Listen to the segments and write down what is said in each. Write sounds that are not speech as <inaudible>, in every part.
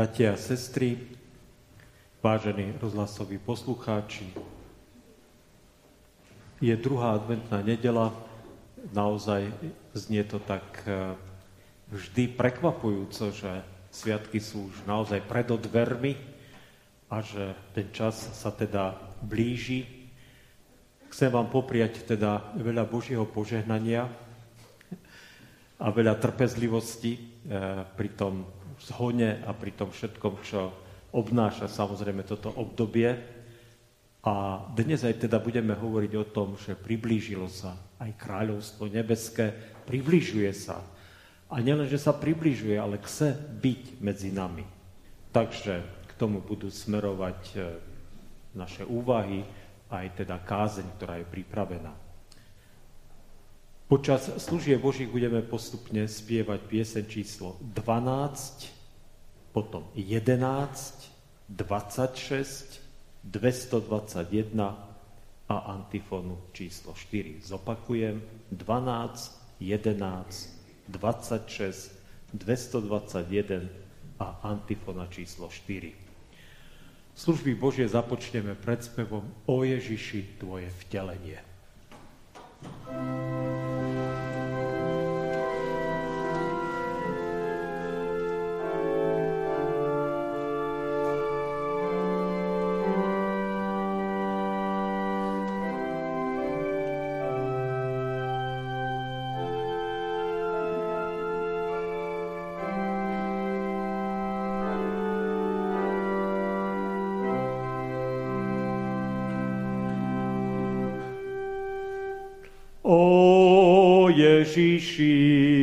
bratia a sestry, vážení rozhlasoví poslucháči. Je druhá adventná nedela, naozaj znie to tak e, vždy prekvapujúco, že sviatky sú už naozaj pred dvermi a že ten čas sa teda blíži. Chcem vám popriať teda veľa Božieho požehnania a veľa trpezlivosti e, pri tom zhone a pri tom všetkom, čo obnáša samozrejme toto obdobie. A dnes aj teda budeme hovoriť o tom, že priblížilo sa aj kráľovstvo nebeské, približuje sa. A nielen, že sa približuje, ale chce byť medzi nami. Takže k tomu budú smerovať e, naše úvahy, aj teda kázeň, ktorá je pripravená. Počas služie Božích budeme postupne spievať piesen číslo 12, potom 11, 26, 221 a antifonu číslo 4. Zopakujem 12, 11, 26, 221 a antifona číslo 4. Služby Božie započneme spevom O Ježiši, Tvoje vtelenie. thank you Ježíši. Sláva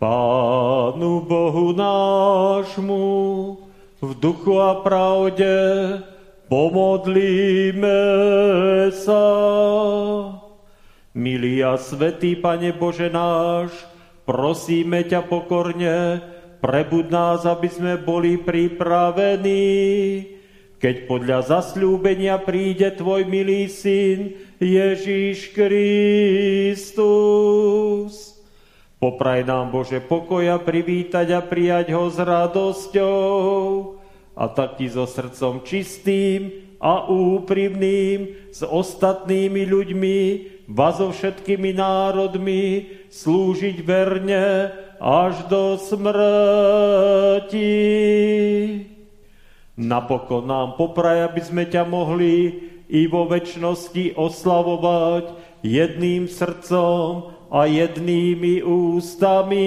Pánu Bohu nášmu v duchu a pravde pomodlíme sa. Milý a svetý Pane Bože náš, prosíme ťa pokorne, prebud nás, aby sme boli pripravení, keď podľa zasľúbenia príde Tvoj milý Syn Ježíš Kristus. Popraj nám, Bože, pokoja privítať a prijať ho s radosťou a tak ti so srdcom čistým a úprimným s ostatnými ľuďmi, vás so všetkými národmi slúžiť verne až do smrti. Napokon nám popraj, aby sme ťa mohli i vo väčšnosti oslavovať jedným srdcom a jednými ústami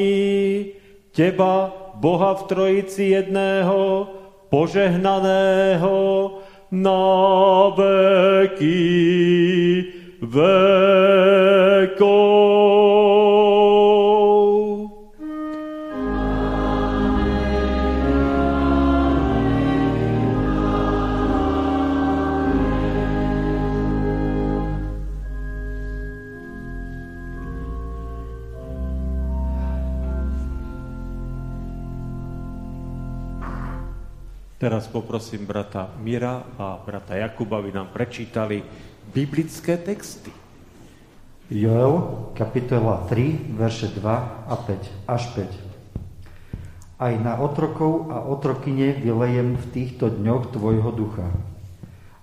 Teba, Boha v Trojici jedného, požehnaného na veky vekov. Teraz poprosím brata Mira a brata Jakuba, aby nám prečítali biblické texty. Joel, kapitola 3, verše 2 a 5, až 5. Aj na otrokov a otrokyne vylejem v týchto dňoch tvojho ducha.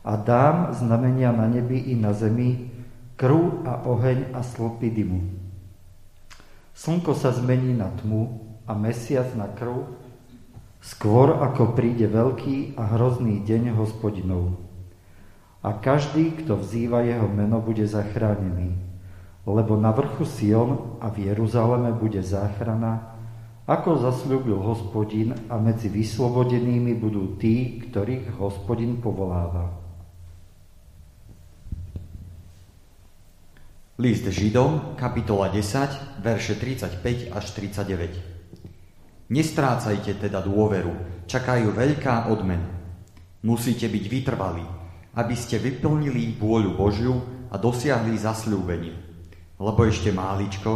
A dám znamenia na nebi i na zemi, krv a oheň a slopy dymu. Slnko sa zmení na tmu a mesiac na krv, skôr ako príde veľký a hrozný deň hospodinov. A každý, kto vzýva jeho meno, bude zachránený. Lebo na vrchu Sion a v Jeruzaleme bude záchrana, ako zasľúbil hospodin a medzi vyslobodenými budú tí, ktorých hospodin povoláva. List Židom, kapitola 10, verše 35 až 39. Nestrácajte teda dôveru, čakajú veľká odmena. Musíte byť vytrvalí, aby ste vyplnili vôľu Božiu a dosiahli zasľúbenie. Lebo ešte máličko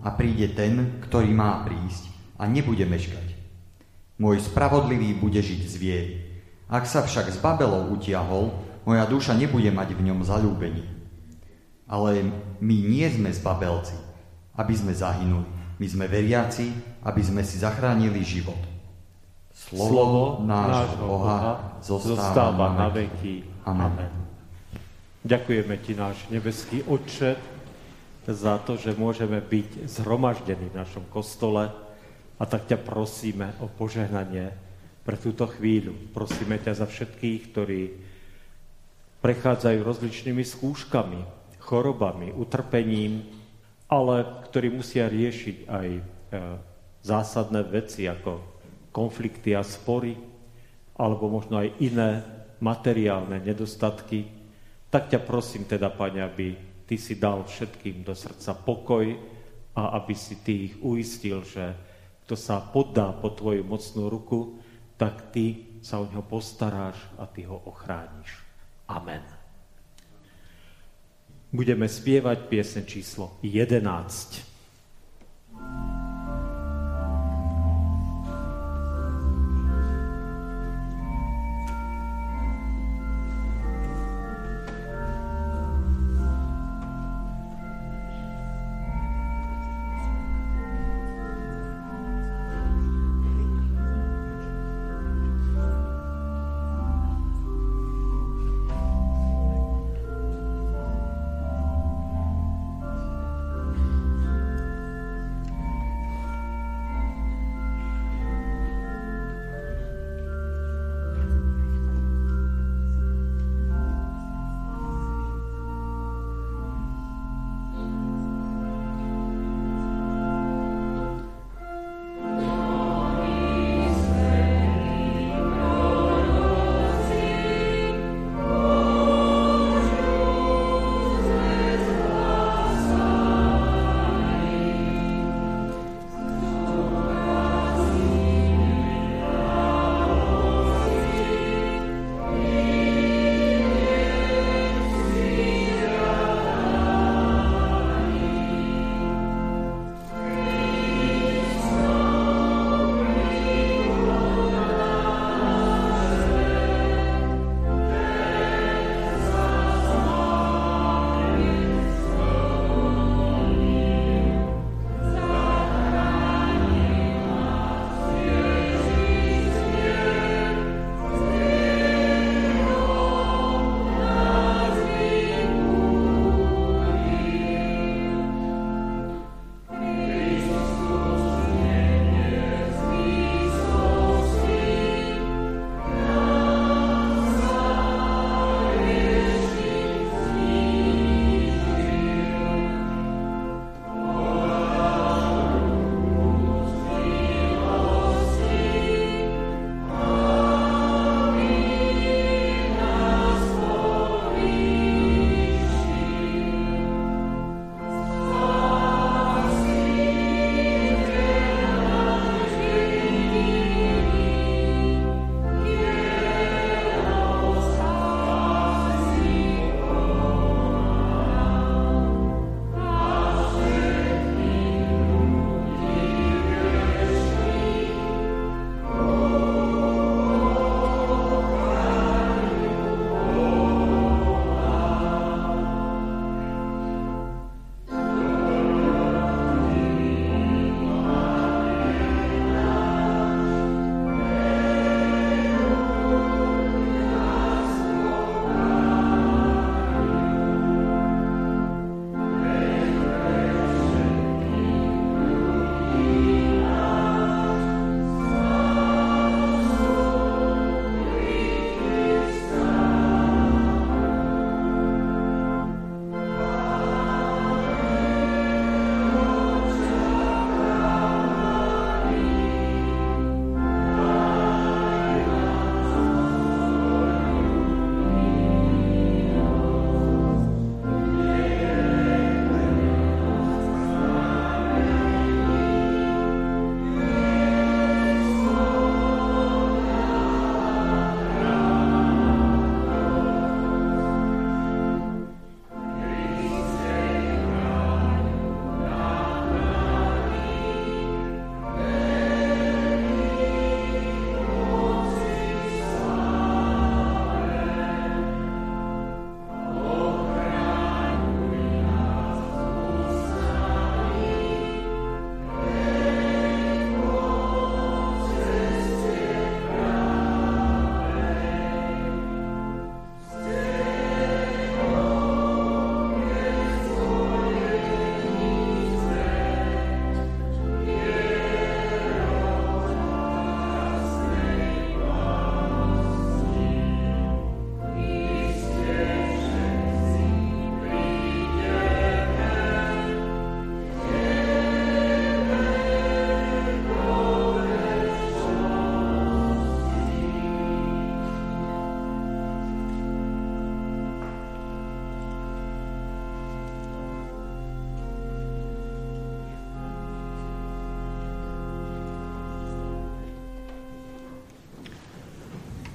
a príde ten, ktorý má prísť a nebude meškať. Môj spravodlivý bude žiť z viery. Ak sa však z Babelov utiahol, moja duša nebude mať v ňom zalúbenie. Ale my nie sme zbabelci, aby sme zahynuli. My sme veriaci, aby sme si zachránili život. Slovo, Slovo nášho Boha zostáva, na veky. Amen. Amen. Ďakujeme Ti, náš nebeský Otče, za to, že môžeme byť zhromaždení v našom kostole a tak ťa prosíme o požehnanie pre túto chvíľu. Prosíme ťa za všetkých, ktorí prechádzajú rozličnými skúškami, chorobami, utrpením, ale ktorí musia riešiť aj e, zásadné veci ako konflikty a spory, alebo možno aj iné materiálne nedostatky, tak ťa prosím teda, Pane, aby Ty si dal všetkým do srdca pokoj a aby si Ty ich uistil, že kto sa poddá po Tvoju mocnú ruku, tak Ty sa o neho postaráš a Ty ho ochrániš. Amen. Budeme spievať piesne číslo 11.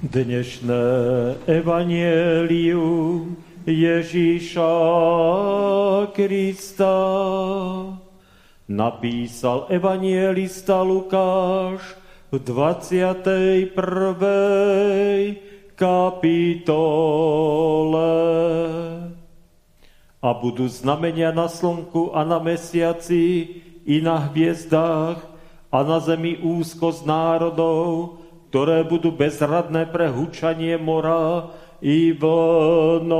Dnešné evanielium Ježíša Krista napísal evanielista Lukáš v 21. kapitole. A budú znamenia na slnku a na mesiaci i na hviezdách a na zemi úzko z národov, ktoré budú bezradné pre hučanie mora i vlnobytia.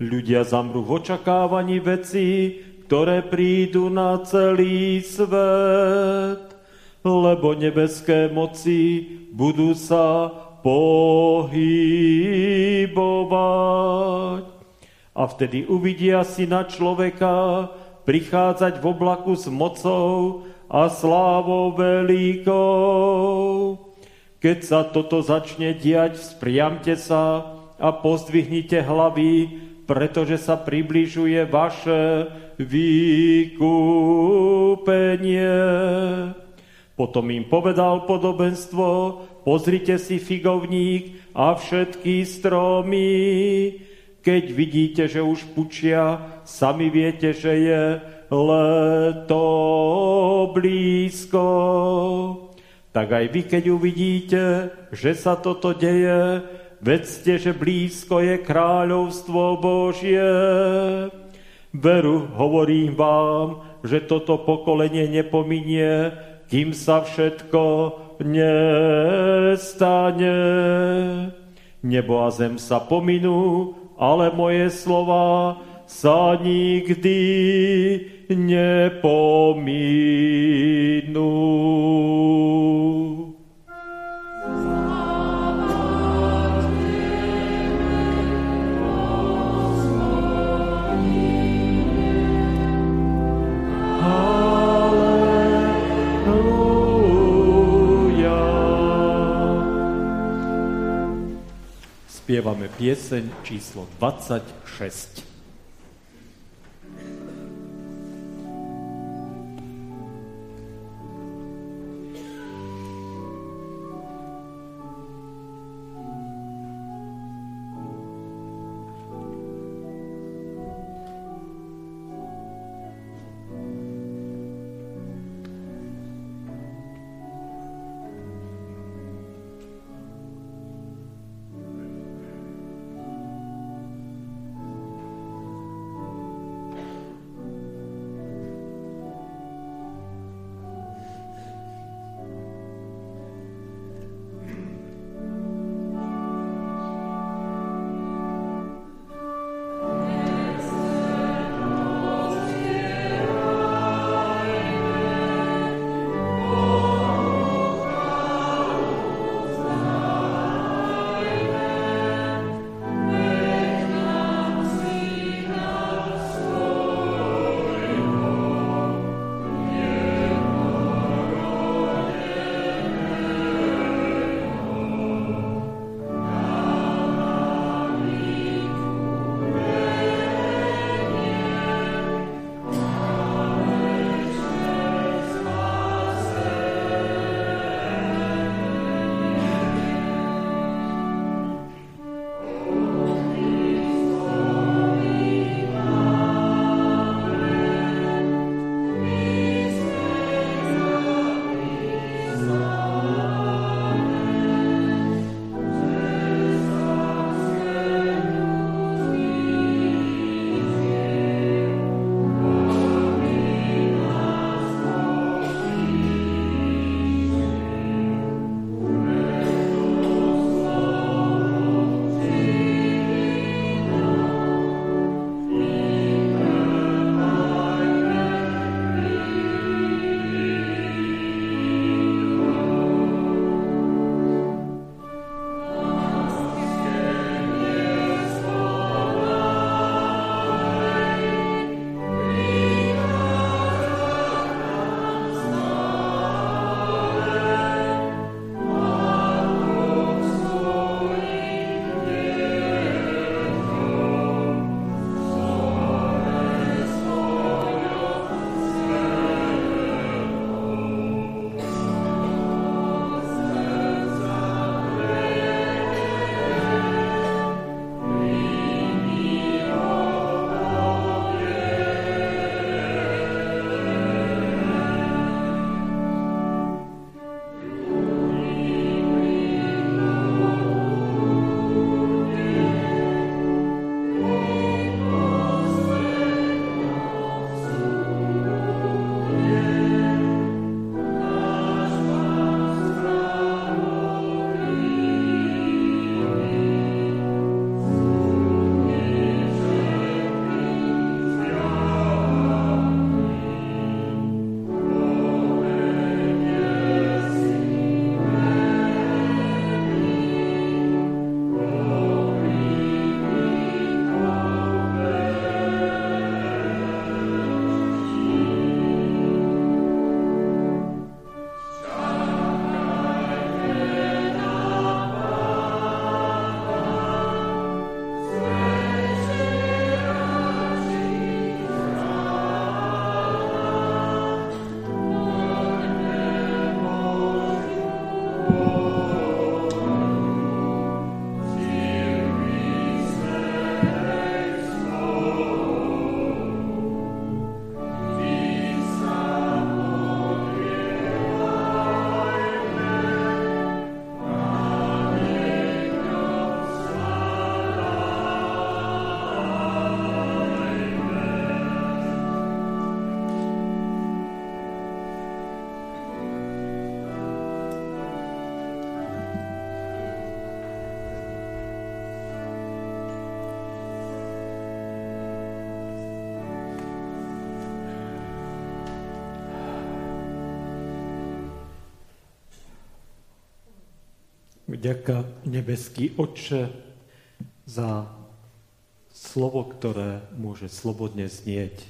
Ľudia zamrú v očakávaní veci, ktoré prídu na celý svet, lebo nebeské moci budú sa pohybovať. A vtedy uvidia si na človeka, prichádzať v oblaku s mocou a slávou veľkou. Keď sa toto začne diať, spriamte sa a pozdvihnite hlavy, pretože sa približuje vaše vykúpenie. Potom im povedal podobenstvo, pozrite si figovník a všetky stromy, keď vidíte, že už pučia, sami viete, že je leto blízko. Tak aj vy, keď uvidíte, že sa toto deje, vedzte, že blízko je kráľovstvo Božie. Veru, hovorím vám, že toto pokolenie nepominie, kým sa všetko nestane. Nebo a zem sa pominú, ale moje slova sa nikdy nepominú. spievame pieseň číslo 26. vďaka nebeský Otče za slovo, ktoré môže slobodne znieť.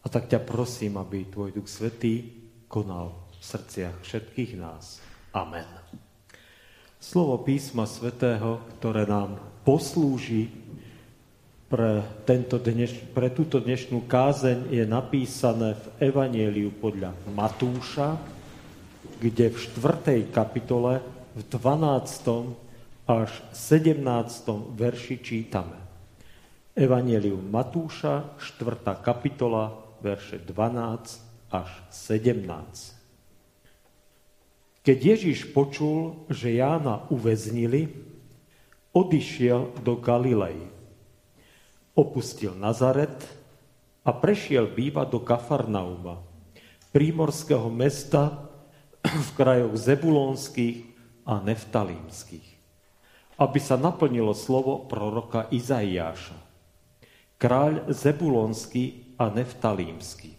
A tak ťa prosím, aby Tvoj Duch Svetý konal v srdciach všetkých nás. Amen. Slovo písma svätého, ktoré nám poslúži pre, tento dneš, pre túto dnešnú kázeň, je napísané v Evanieliu podľa Matúša, kde v 4. kapitole v 12. až 17. verši čítame. Evangelium Matúša, 4. kapitola, verše 12 až 17. Keď Ježiš počul, že Jána uväznili, odišiel do Galilei. Opustil Nazaret a prešiel bývať do Kafarnauma, prímorského mesta v krajoch Zebulónskych a neftalímskych, aby sa naplnilo slovo proroka Izaiáša. Kráľ Zebulonský a Neftalímsky.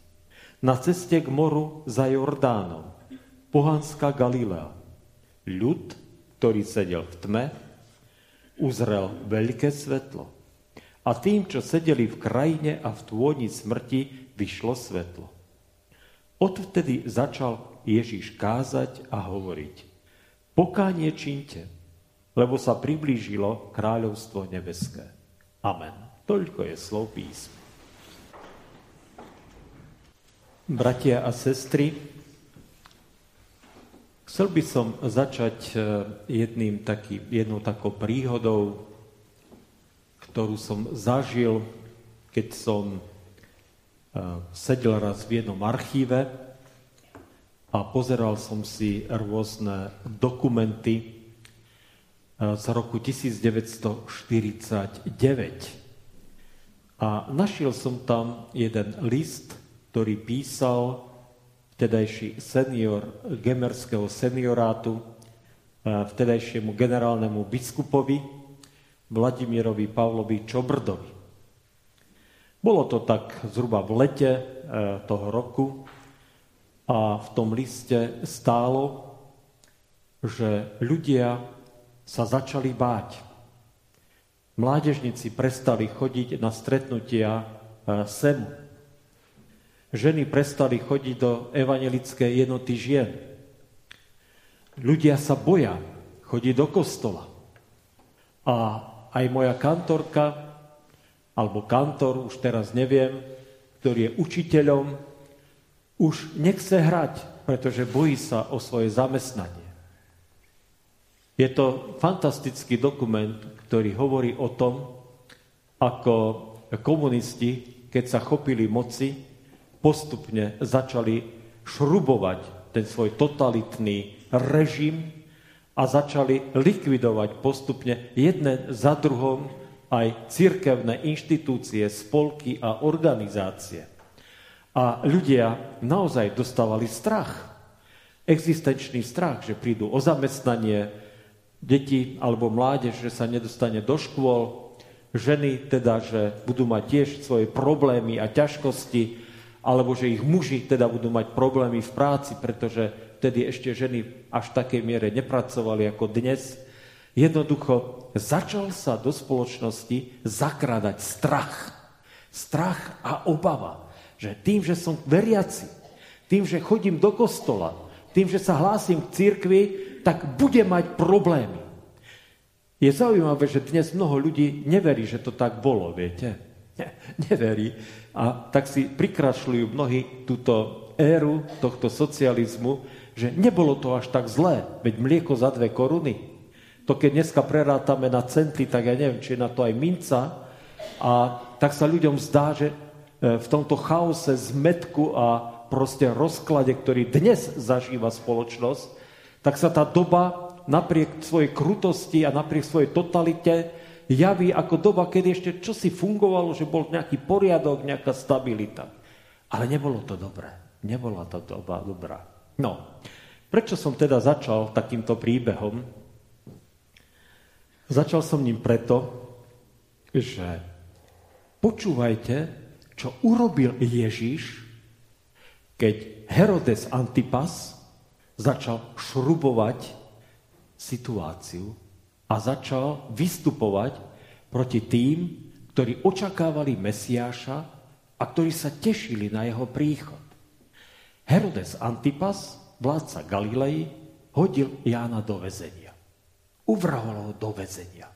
Na ceste k moru za Jordánom, pohanská Galilea. Ľud, ktorý sedel v tme, uzrel veľké svetlo. A tým, čo sedeli v krajine a v tôni smrti, vyšlo svetlo. Odvtedy začal Ježiš kázať a hovoriť. Pokánie čínte, lebo sa priblížilo kráľovstvo nebeské. Amen. Toľko je slov písm. Bratia a sestry, chcel by som začať e, jedným taký, jednou takou príhodou, ktorú som zažil, keď som e, sedel raz v jednom archíve a pozeral som si rôzne dokumenty e, z roku 1949. A našiel som tam jeden list, ktorý písal vtedajší senior gemerského seniorátu e, vtedajšiemu generálnemu biskupovi Vladimirovi Pavlovi Čobrdovi. Bolo to tak zhruba v lete e, toho roku, a v tom liste stálo, že ľudia sa začali báť. Mládežníci prestali chodiť na stretnutia e, SEMu. Ženy prestali chodiť do evangelickej jednoty žien. Ľudia sa boja chodiť do kostola. A aj moja kantorka, alebo kantor, už teraz neviem, ktorý je učiteľom, už nechce hrať, pretože bojí sa o svoje zamestnanie. Je to fantastický dokument, ktorý hovorí o tom, ako komunisti, keď sa chopili moci, postupne začali šrubovať ten svoj totalitný režim a začali likvidovať postupne jedné za druhom aj cirkevné inštitúcie, spolky a organizácie. A ľudia naozaj dostávali strach. Existenčný strach, že prídu o zamestnanie, deti alebo mládež, že sa nedostane do škôl, ženy teda, že budú mať tiež svoje problémy a ťažkosti, alebo že ich muži teda budú mať problémy v práci, pretože vtedy ešte ženy až v takej miere nepracovali ako dnes. Jednoducho začal sa do spoločnosti zakrádať strach. Strach a obava. Že tým, že som veriaci, tým, že chodím do kostola, tým, že sa hlásim k církvi, tak bude mať problémy. Je zaujímavé, že dnes mnoho ľudí neverí, že to tak bolo, viete? Ne, neverí. A tak si prikrašľujú mnohí túto éru tohto socializmu, že nebolo to až tak zlé, veď mlieko za dve koruny. To keď dneska prerátame na centy, tak ja neviem, či je na to aj minca. A tak sa ľuďom zdá, že v tomto chaose, zmetku a proste rozklade, ktorý dnes zažíva spoločnosť, tak sa tá doba napriek svojej krutosti a napriek svojej totalite javí ako doba, kedy ešte čosi fungovalo, že bol nejaký poriadok, nejaká stabilita. Ale nebolo to dobré. Nebola to doba dobrá. No, prečo som teda začal takýmto príbehom? Začal som ním preto, že počúvajte, čo urobil Ježiš, keď Herodes Antipas začal šrubovať situáciu a začal vystupovať proti tým, ktorí očakávali Mesiáša a ktorí sa tešili na jeho príchod. Herodes Antipas, vládca Galilei, hodil Jána do väzenia. Uvrhol ho do väzenia.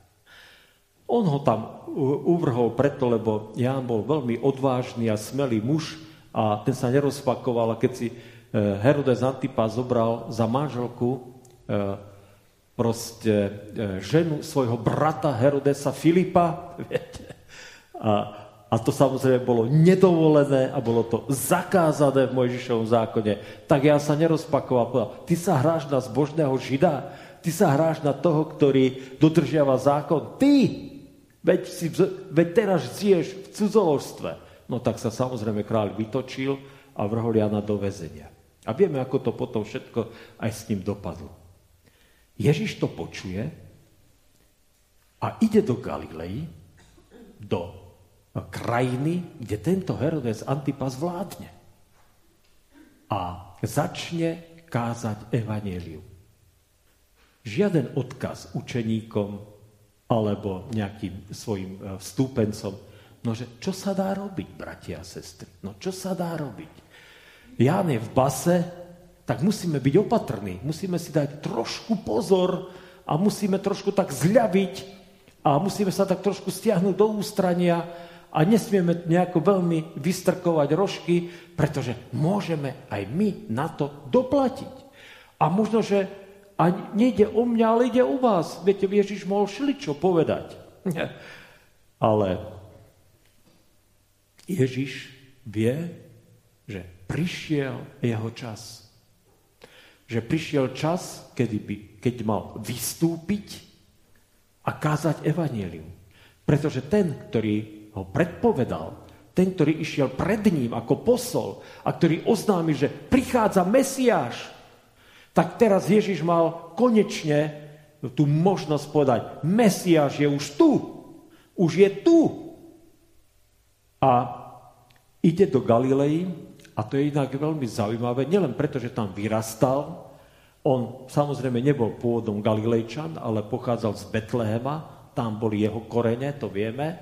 On ho tam uvrhol preto, lebo Ján bol veľmi odvážny a smelý muž a ten sa nerozpakoval. A keď si e, Herodes Antipas zobral za manželku e, proste e, ženu svojho brata Herodesa Filipa, <laughs> viete, a a to samozrejme bolo nedovolené a bolo to zakázané v Mojžišovom zákone, tak ja sa nerozpakoval. Povedal, ty sa hráš na zbožného žida, ty sa hráš na toho, ktorý dodržiava zákon. Ty! Veď, si, veď teraz žiješ v cudzoložstve. No tak sa samozrejme kráľ vytočil a vrhol Jana do väzenia. A vieme, ako to potom všetko aj s ním dopadlo. Ježiš to počuje a ide do Galilei, do krajiny, kde tento Herodes Antipas vládne. A začne kázať evaníliu. Žiaden odkaz učeníkom alebo nejakým svojim e, vstúpencom. Nože, čo sa dá robiť, bratia a sestry? No, čo sa dá robiť? Ján je v base, tak musíme byť opatrní. Musíme si dať trošku pozor a musíme trošku tak zľaviť a musíme sa tak trošku stiahnuť do ústrania a nesmieme nejako veľmi vystrkovať rožky, pretože môžeme aj my na to doplatiť. A možno, že a nejde o mňa, ale ide o vás. Viete, Ježiš mohol šličo povedať. Ale Ježiš vie, že prišiel jeho čas. Že prišiel čas, kedy by, keď mal vystúpiť a kázať evanílium. Pretože ten, ktorý ho predpovedal, ten, ktorý išiel pred ním ako posol a ktorý oznámil, že prichádza Mesiáš, tak teraz Ježiš mal konečne tú možnosť povedať, Mesiáš je už tu, už je tu. A ide do Galilei, a to je inak veľmi zaujímavé, nielen preto, že tam vyrastal, on samozrejme nebol pôvodom Galilejčan, ale pochádzal z Betlehema, tam boli jeho korene, to vieme,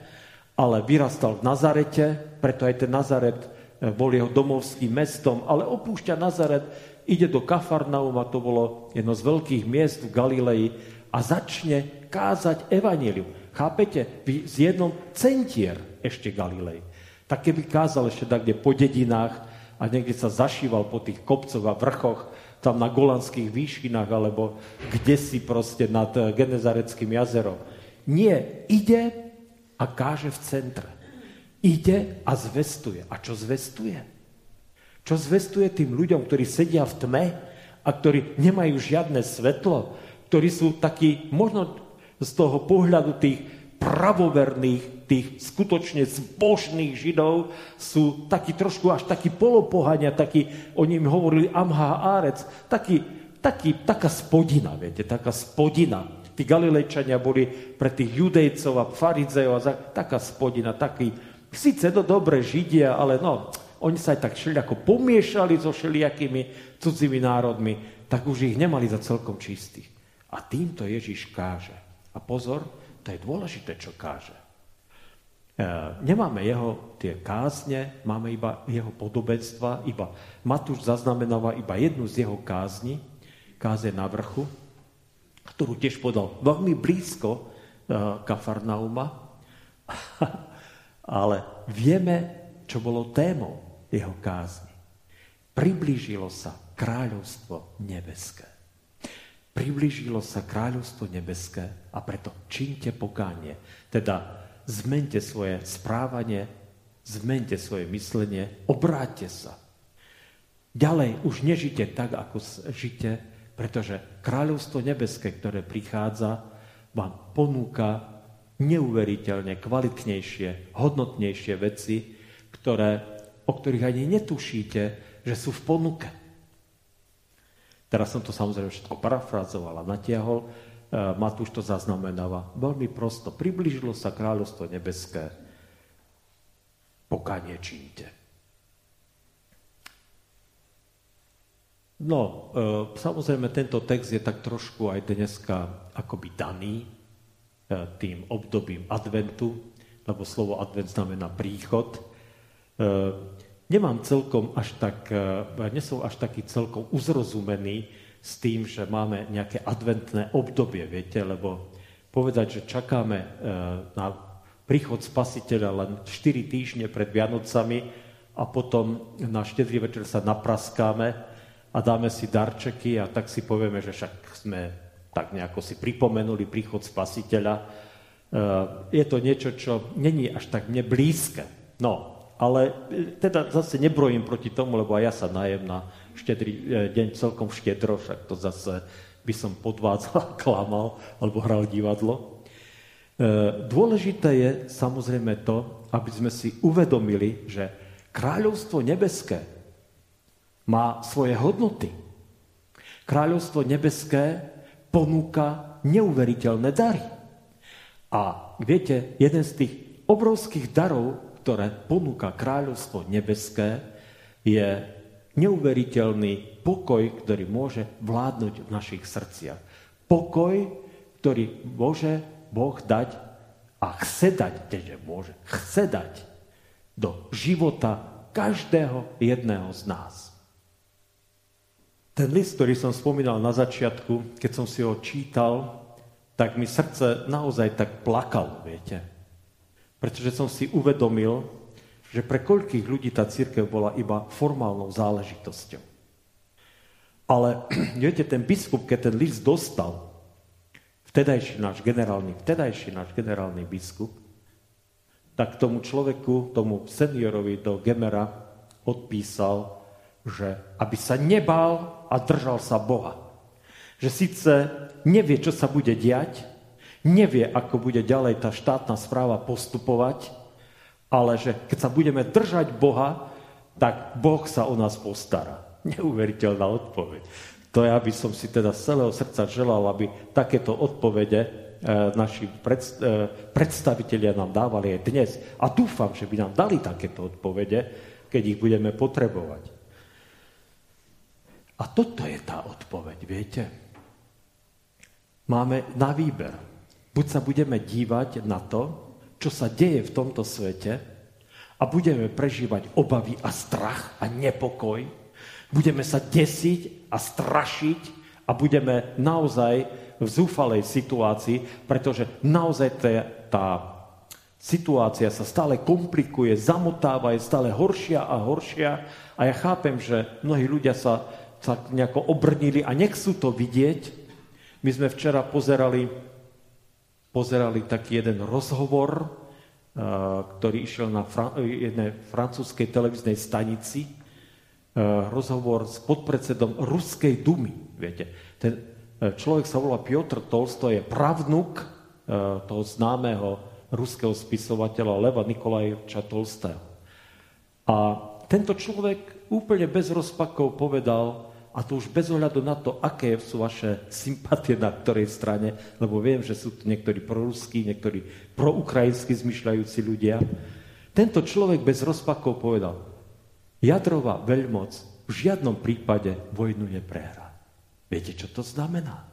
ale vyrastal v Nazarete, preto aj ten Nazaret eh, bol jeho domovským mestom, ale opúšťa Nazaret, ide do Kafarnauma, to bolo jedno z veľkých miest v Galilei a začne kázať evanílium. Chápete? Z jednom centier ešte Galilei. Tak keby kázal ešte tak, kde po dedinách a niekde sa zašíval po tých kopcoch a vrchoch, tam na golanských výšinách, alebo kde si proste nad eh, Genezareckým jazerom. Nie, ide a káže v centre. Ide a zvestuje. A čo zvestuje? Čo zvestuje tým ľuďom, ktorí sedia v tme a ktorí nemajú žiadne svetlo, ktorí sú takí, možno z toho pohľadu tých pravoverných, tých skutočne zbožných židov, sú takí trošku až takí polopohania, takí, oni im hovorili amha árec, taký, taký, taká spodina, viete, taká spodina. Tí Galilejčania boli pre tých judejcov a farizejov a taká spodina, taký, síce to dobre židia, ale no, oni sa aj tak ako pomiešali so všelijakými cudzími národmi, tak už ich nemali za celkom čistých. A týmto Ježiš káže. A pozor, to je dôležité, čo káže. E, nemáme jeho tie kázne, máme iba jeho podobenstva, iba Matúš zaznamenáva iba jednu z jeho kázni, káze na vrchu, ktorú tiež podal veľmi blízko uh, Kafarnauma, <laughs> ale vieme, čo bolo témou jeho kázni. Priblížilo sa kráľovstvo nebeské. Priblížilo sa kráľovstvo nebeské a preto činte pokánie. Teda zmente svoje správanie, zmente svoje myslenie, obráťte sa. Ďalej už nežite tak, ako žite pretože kráľovstvo nebeské, ktoré prichádza, vám ponúka neuveriteľne kvalitnejšie, hodnotnejšie veci, ktoré, o ktorých ani netušíte, že sú v ponuke. Teraz som to samozrejme všetko parafrazoval a natiahol. E, Matúš to zaznamenáva veľmi prosto. Priblížilo sa kráľovstvo nebeské. Pokánie čínte. No, e, samozrejme, tento text je tak trošku aj dneska akoby daný e, tým obdobím adventu, lebo slovo advent znamená príchod. E, nemám celkom až tak, nesom až taký celkom uzrozumený s tým, že máme nejaké adventné obdobie, viete, lebo povedať, že čakáme na príchod spasiteľa len 4 týždne pred Vianocami a potom na štedrý večer sa napraskáme, a dáme si darčeky a tak si povieme, že však sme tak nejako si pripomenuli príchod spasiteľa. Je to niečo, čo není až tak mne blízke. No, ale e, teda zase nebrojím proti tomu, lebo aj ja sa najem na štedrý e, deň celkom štedro, však to zase by som podvádzal, klamal alebo hral divadlo. Dôležité je samozrejme to, aby sme si uvedomili, že kráľovstvo nebeské má svoje hodnoty. Kráľovstvo nebeské ponúka neuveriteľné dary. A viete, jeden z tých obrovských darov, ktoré ponúka kráľovstvo nebeské, je neuveriteľný pokoj, ktorý môže vládnuť v našich srdciach. Pokoj, ktorý môže Boh dať a chce dať, keďže môže, chce dať do života každého jedného z nás. Ten list, ktorý som spomínal na začiatku, keď som si ho čítal, tak mi srdce naozaj tak plakalo, viete. Pretože som si uvedomil, že pre koľkých ľudí tá církev bola iba formálnou záležitosťou. Ale <clears throat> viete, ten biskup, keď ten list dostal, vtedajší náš generálny, vtedajší náš generálny biskup, tak tomu človeku, tomu seniorovi do Gemera odpísal, že aby sa nebal a držal sa Boha. Že síce nevie, čo sa bude diať, nevie, ako bude ďalej tá štátna správa postupovať, ale že keď sa budeme držať Boha, tak Boh sa o nás postará. <laughs> Neuveriteľná odpoveď. To ja by som si teda z celého srdca želal, aby takéto odpovede e, naši e, predstavitelia nám dávali aj dnes. A dúfam, že by nám dali takéto odpovede, keď ich budeme potrebovať. A toto je tá odpoveď, viete? Máme na výber. Buď sa budeme dívať na to, čo sa deje v tomto svete a budeme prežívať obavy a strach a nepokoj. Budeme sa desiť a strašiť a budeme naozaj v zúfalej situácii, pretože naozaj tá, tá situácia sa stále komplikuje, zamotáva, je stále horšia a horšia a ja chápem, že mnohí ľudia sa sa nejako obrnili a nechcú to vidieť. My sme včera pozerali, pozerali taký jeden rozhovor, eh, ktorý išiel na jednej francúzskej televíznej stanici, eh, rozhovor s podpredsedom Ruskej dumy. Viete, ten eh, človek sa volá Piotr Tolsto, je pravnuk toho známeho ruského spisovateľa Leva Nikolajevča Tolstého. A tento človek úplne bez rozpakov povedal, a to už bez ohľadu na to, aké sú vaše sympatie na ktorej strane, lebo viem, že sú tu niektorí proruskí, niektorí proukrajinskí zmyšľajúci ľudia. Tento človek bez rozpakov povedal, jadrová veľmoc v žiadnom prípade vojnu neprehrá. Viete, čo to znamená?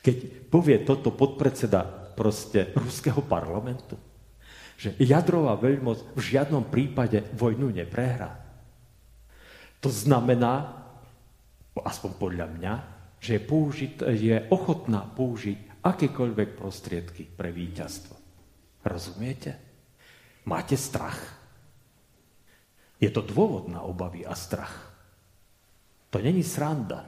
Keď povie toto podpredseda proste ruského parlamentu, že jadrová veľmoc v žiadnom prípade vojnu neprehrá. To znamená, aspoň podľa mňa, že je, je ochotná použiť akékoľvek prostriedky pre víťazstvo. Rozumiete? Máte strach? Je to dôvod na obavy a strach. To není sranda,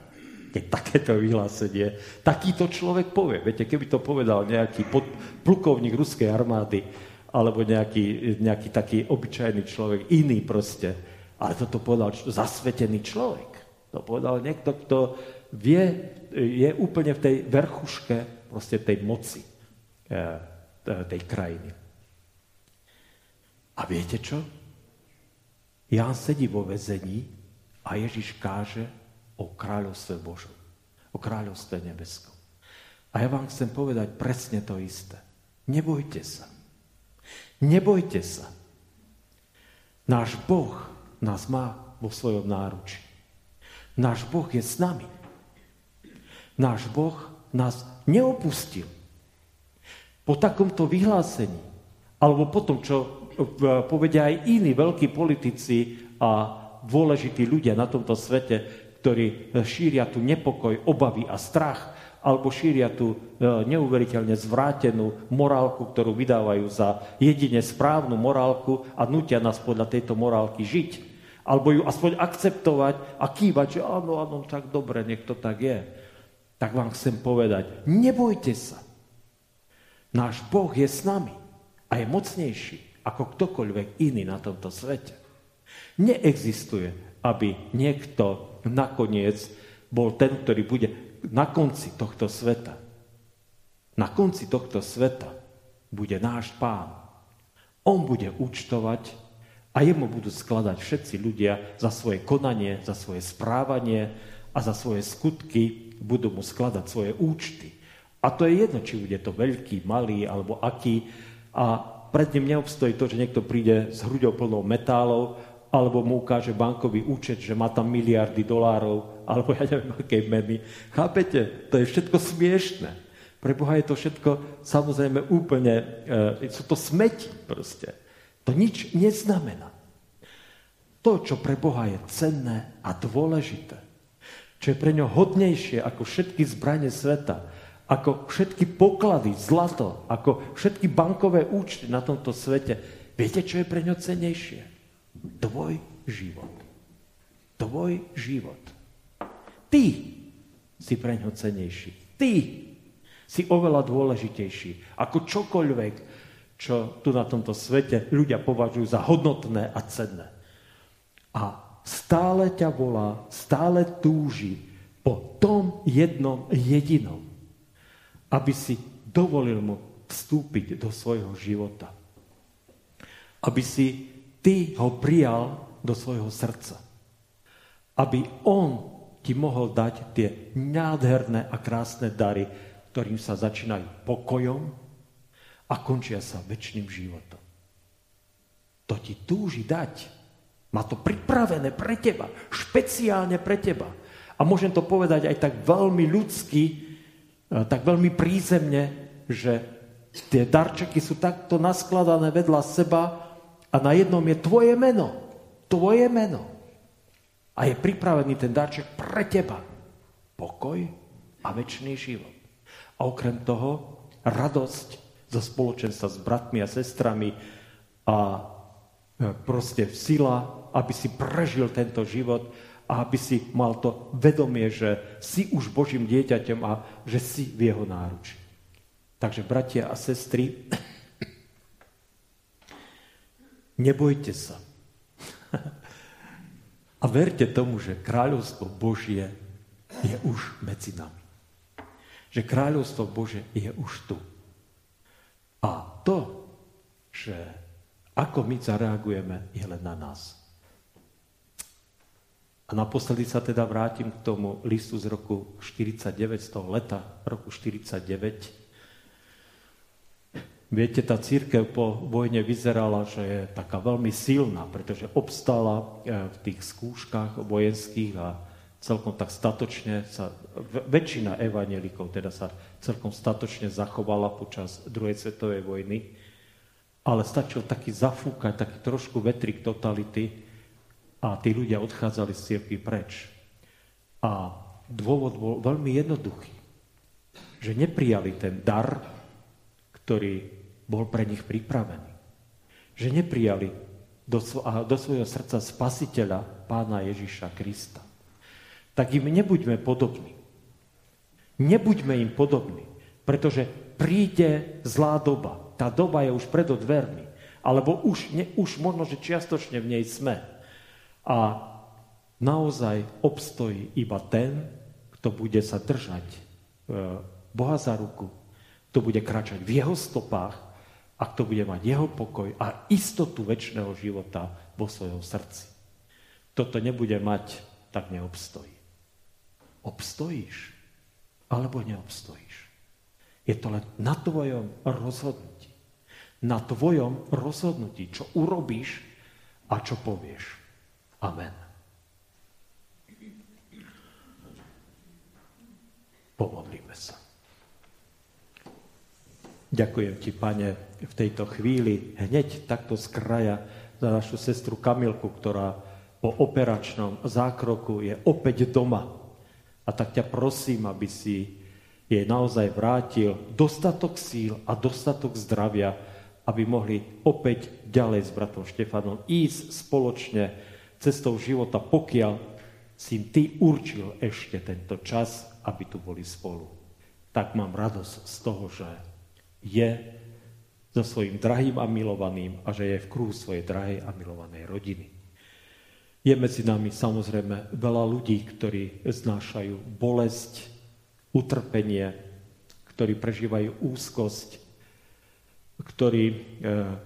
keď takéto vyhlásenie takýto človek povie. Viete, keby to povedal nejaký pod, plukovník ruskej armády alebo nejaký, nejaký taký obyčajný človek, iný proste, ale toto povedal zasvetený človek. To povedal niekto, kto vie, je úplne v tej verchuške proste tej moci eh, tej krajiny. A viete čo? Ján sedí vo vezení a Ježiš káže o kráľovstve Božom, o kráľovstve nebeskom. A ja vám chcem povedať presne to isté. Nebojte sa. Nebojte sa. Náš Boh nás má vo svojom náručí. Náš Boh je s nami. Náš Boh nás neopustil. Po takomto vyhlásení, alebo po tom, čo e, povedia aj iní veľkí politici a dôležití ľudia na tomto svete, ktorí šíria tu nepokoj, obavy a strach, alebo šíria tú e, neuveriteľne zvrátenú morálku, ktorú vydávajú za jedine správnu morálku a nutia nás podľa tejto morálky žiť. Alebo ju aspoň akceptovať a kývať, že áno, áno, tak dobre, nech to tak je. Tak vám chcem povedať, nebojte sa. Náš Boh je s nami a je mocnejší ako ktokoľvek iný na tomto svete. Neexistuje, aby niekto nakoniec bol ten, ktorý bude na konci tohto sveta. Na konci tohto sveta bude náš pán. On bude účtovať a jemu budú skladať všetci ľudia za svoje konanie, za svoje správanie a za svoje skutky budú mu skladať svoje účty. A to je jedno, či bude to veľký, malý alebo aký. A pred ním neobstojí to, že niekto príde s hruďou plnou metálov alebo mu ukáže bankový účet, že má tam miliardy dolárov, alebo ja neviem, aké meny. Chápete? To je všetko smiešné. Pre Boha je to všetko samozrejme úplne, e, sú to smeti proste. To nič neznamená. To, čo pre Boha je cenné a dôležité, čo je pre ňo hodnejšie ako všetky zbranie sveta, ako všetky poklady, zlato, ako všetky bankové účty na tomto svete, viete, čo je pre ňo cenejšie? tvoj život. Tvoj život. Ty si pre ňo cenejší. Ty si oveľa dôležitejší ako čokoľvek, čo tu na tomto svete ľudia považujú za hodnotné a cenné. A stále ťa volá, stále túži po tom jednom jedinom, aby si dovolil mu vstúpiť do svojho života. Aby si ty ho prijal do svojho srdca. Aby on ti mohol dať tie nádherné a krásne dary, ktorým sa začínajú pokojom a končia sa väčšným životom. To ti túži dať. Má to pripravené pre teba, špeciálne pre teba. A môžem to povedať aj tak veľmi ľudsky, e, tak veľmi prízemne, že tie darčeky sú takto naskladané vedľa seba a na jednom je tvoje meno. Tvoje meno. A je pripravený ten darček pre teba. Pokoj a väčší život. A okrem toho radosť zo spoločenstva s bratmi a sestrami a e, proste sila, aby si prežil tento život a aby si mal to vedomie, že si už Božím dieťaťom a že si v jeho náruči. Takže bratia a sestry, <clears throat> Nebojte sa. <laughs> A verte tomu, že kráľovstvo Božie je už medzi nami. Že kráľovstvo Bože je už tu. A to, že ako my zareagujeme, je len na nás. A naposledy sa teda vrátim k tomu listu z roku 49, z toho leta roku 49, Viete, tá církev po vojne vyzerala, že je taká veľmi silná, pretože obstala e, v tých skúškach vojenských a celkom tak statočne sa, väčšina evanelikov teda sa celkom statočne zachovala počas druhej svetovej vojny, ale stačil taký zafúkať, taký trošku vetrik totality a tí ľudia odchádzali z církvy preč. A dôvod bol veľmi jednoduchý, že neprijali ten dar, ktorý bol pre nich pripravený. Že neprijali do, do svojho srdca spasiteľa pána Ježiša Krista. Tak im nebuďme podobní. Nebuďme im podobní, pretože príde zlá doba. Tá doba je už pred dvermi. Alebo už, ne, už možno, že čiastočne v nej sme. A naozaj obstojí iba ten, kto bude sa držať e, Boha za ruku, kto bude kračať v jeho stopách a kto bude mať jeho pokoj a istotu väčšného života vo svojom srdci. Toto nebude mať, tak neobstojí. Obstojíš alebo neobstojíš. Je to len na tvojom rozhodnutí. Na tvojom rozhodnutí, čo urobíš a čo povieš. Amen. Pomodlíme sa. Ďakujem ti, pane, v tejto chvíli, hneď takto z kraja, za našu sestru Kamilku, ktorá po operačnom zákroku je opäť doma. A tak ťa prosím, aby si jej naozaj vrátil dostatok síl a dostatok zdravia, aby mohli opäť ďalej s bratom Štefanom ísť spoločne cestou života, pokiaľ si ty určil ešte tento čas, aby tu boli spolu. Tak mám radosť z toho, že je so svojím drahým a milovaným a že je v kruhu svojej drahej a milovanej rodiny. Je medzi nami samozrejme veľa ľudí, ktorí znášajú bolesť, utrpenie, ktorí prežívajú úzkosť, ktorí e,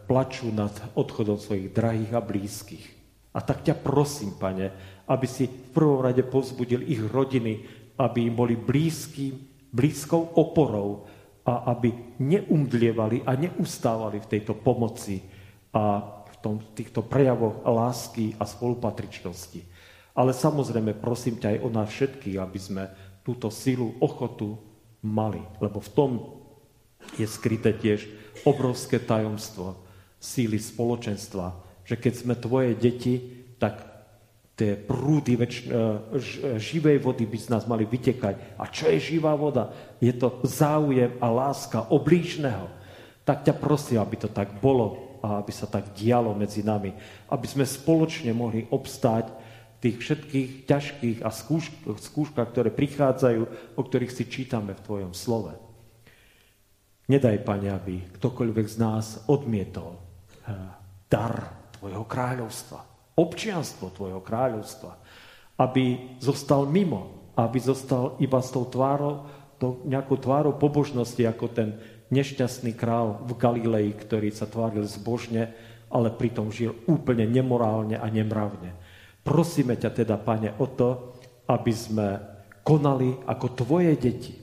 plačú nad odchodom svojich drahých a blízkych. A tak ťa prosím, pane, aby si v prvom rade povzbudil ich rodiny, aby im boli blízkym, blízkou oporou, a aby neumdlievali a neustávali v tejto pomoci a tom, týchto prejavoch lásky a spolupatričnosti. Ale samozrejme prosím ťa aj o nás všetkých, aby sme túto silu, ochotu mali. Lebo v tom je skryté tiež obrovské tajomstvo síly spoločenstva, že keď sme tvoje deti, tak tie prúdy väč- e, živej vody by z nás mali vytekať. A čo je živá voda? Je to záujem a láska oblížneho. Tak ťa prosím, aby to tak bolo a aby sa tak dialo medzi nami. Aby sme spoločne mohli obstáť tých všetkých ťažkých a skúškach, ktoré prichádzajú, o ktorých si čítame v Tvojom slove. Nedaj, Pane, aby ktokoľvek z nás odmietol e, dar Tvojho kráľovstva občianstvo tvojho kráľovstva, aby zostal mimo, aby zostal iba s tou tvárou, to nejakou tvárou pobožnosti, ako ten nešťastný král v Galilei, ktorý sa tváril zbožne, ale pritom žil úplne nemorálne a nemravne. Prosíme ťa teda, pane, o to, aby sme konali ako tvoje deti,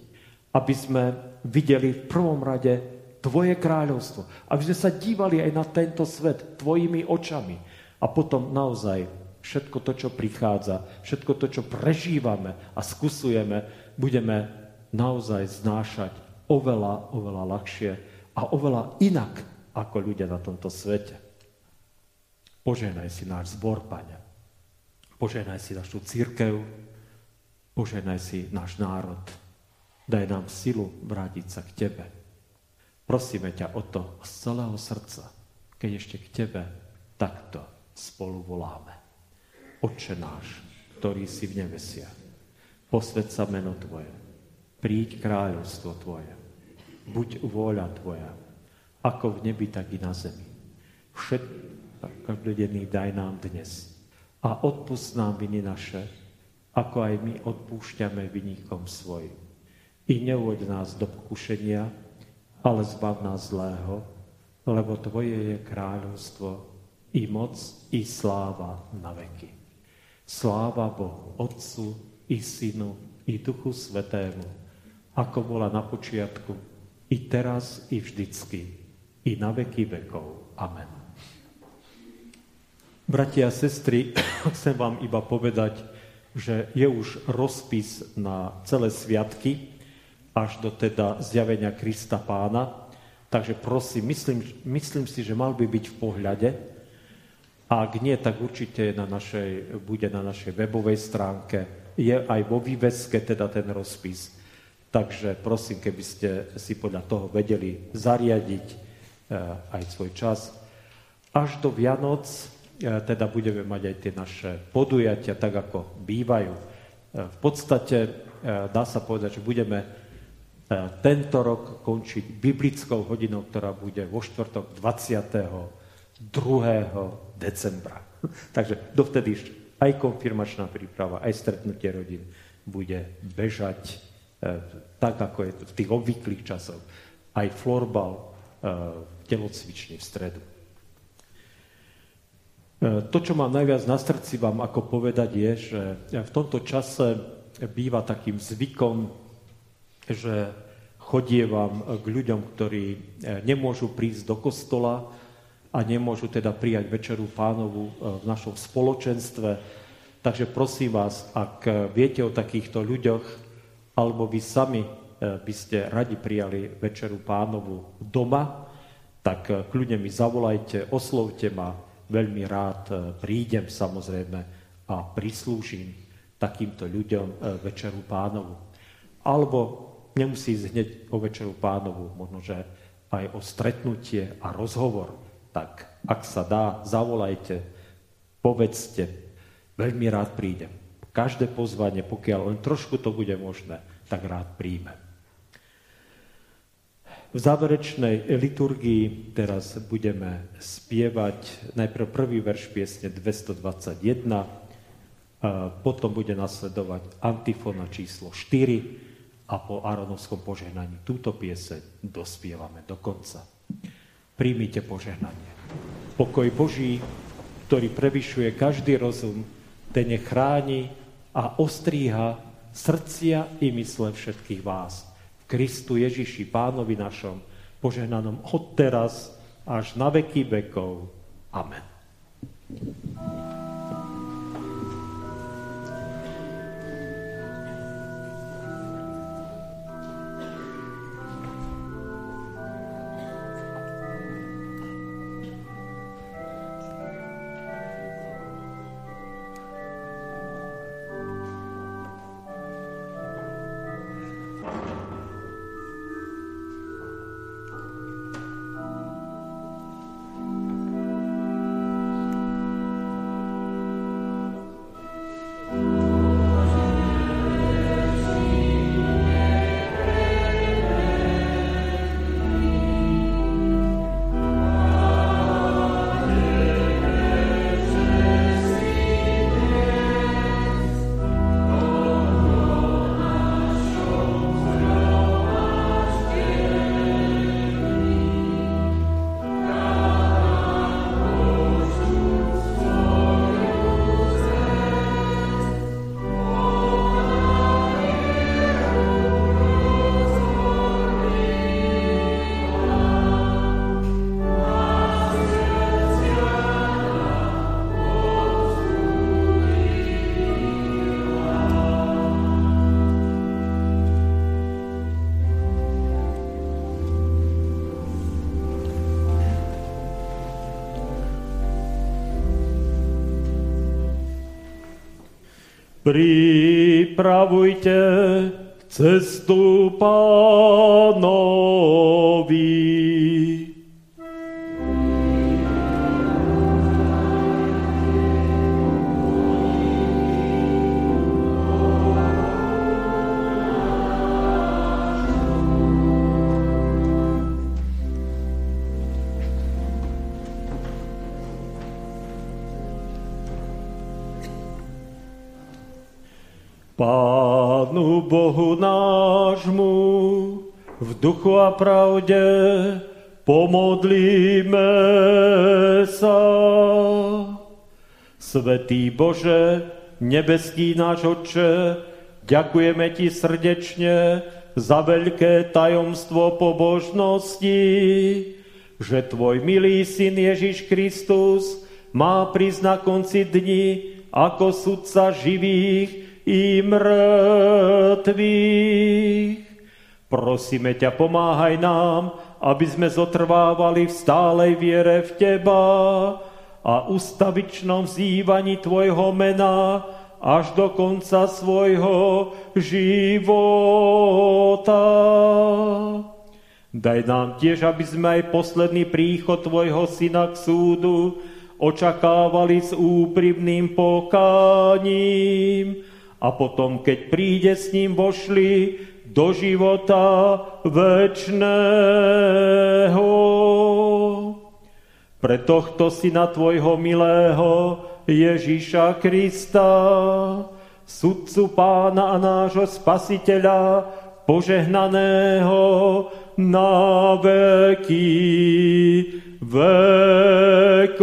aby sme videli v prvom rade tvoje kráľovstvo, aby sme sa dívali aj na tento svet tvojimi očami, a potom naozaj všetko to, čo prichádza, všetko to, čo prežívame a skúsujeme, budeme naozaj znášať oveľa, oveľa ľahšie a oveľa inak ako ľudia na tomto svete. Poženaj si náš zbor, Pane. Poženaj si našu církev, poženaj si náš národ. Daj nám silu vrátiť sa k Tebe. Prosíme ťa o to z celého srdca, keď ešte k Tebe takto spolu voláme. Oče náš, ktorý si v nebesiach, posved sa meno Tvoje, príď kráľovstvo Tvoje, buď vôľa Tvoja, ako v nebi, tak i na zemi. Všetko každodenný daj nám dnes a odpust nám viny naše, ako aj my odpúšťame vynikom svojim. I neuvoď nás do pokušenia, ale zbav nás zlého, lebo Tvoje je kráľovstvo, i moc, i sláva na veky. Sláva Bohu, Otcu, i Synu, i Duchu Svetému, ako bola na počiatku, i teraz, i vždycky, i na veky vekov. Amen. Bratia a sestry, <clears throat> chcem vám iba povedať, že je už rozpis na celé sviatky, až do teda zjavenia Krista pána. Takže prosím, myslím, myslím si, že mal by byť v pohľade, a ak nie, tak určite na našej, bude na našej webovej stránke. Je aj vo výveske teda ten rozpis. Takže prosím, keby ste si podľa toho vedeli zariadiť e, aj svoj čas. Až do Vianoc e, teda budeme mať aj tie naše podujatia, tak ako bývajú. E, v podstate dá sa povedať, že budeme tento rok končiť biblickou hodinou, ktorá bude vo štvrtok 22 decembra. <laughs> Takže dovtedy aj konfirmačná príprava, aj stretnutie rodín bude bežať tak, ako je v tých obvyklých časoch. Aj florbal e, telocvičný v stredu. E, to, čo mám najviac na srdci vám ako povedať, je, že v tomto čase býva takým zvykom, že chodievam k ľuďom, ktorí e, nemôžu prísť do kostola, a nemôžu teda prijať večeru pánovu e, v našom spoločenstve. Takže prosím vás, ak viete o takýchto ľuďoch alebo vy sami by ste radi prijali večeru pánovu doma, tak kľudne mi zavolajte, oslovte ma, veľmi rád prídem samozrejme a prislúžim takýmto ľuďom večeru pánovu. Alebo nemusí ísť hneď o večeru pánovu, možno, že aj o stretnutie a rozhovor. Tak ak sa dá, zavolajte, povedzte, veľmi rád prídem. Každé pozvanie, pokiaľ len trošku to bude možné, tak rád príjmem. V záverečnej liturgii teraz budeme spievať najprv prvý verš piesne 221, potom bude nasledovať antifona číslo 4 a po Aronovskom požehnaní túto pieseň dospievame do konca. Príjmite požehnanie. Pokoj Boží, ktorý prevyšuje každý rozum, ten chráni a ostríha srdcia i mysle všetkých vás Kristu Ježiši, pánovi našom, požehnanom od teraz až na veky vekov. Amen. Pripravujte cestu pánovi. Duchu a pravde pomodlíme sa. Svetý Bože, nebeský náš Otče, ďakujeme Ti srdečne za veľké tajomstvo pobožnosti, že Tvoj milý Syn Ježiš Kristus má prísť na konci dni ako sudca živých i mŕtvych. Prosíme ťa, pomáhaj nám, aby sme zotrvávali v stálej viere v Teba a ustavičnom vzývaní Tvojho mena až do konca svojho života. Daj nám tiež, aby sme aj posledný príchod Tvojho Syna k súdu očakávali s úprimným pokáním, a potom, keď príde s ním, vošli do života večného. Pre tohto syna tvojho milého Ježíša Krista, sudcu pána a nášho spasiteľa, požehnaného na veky vekov.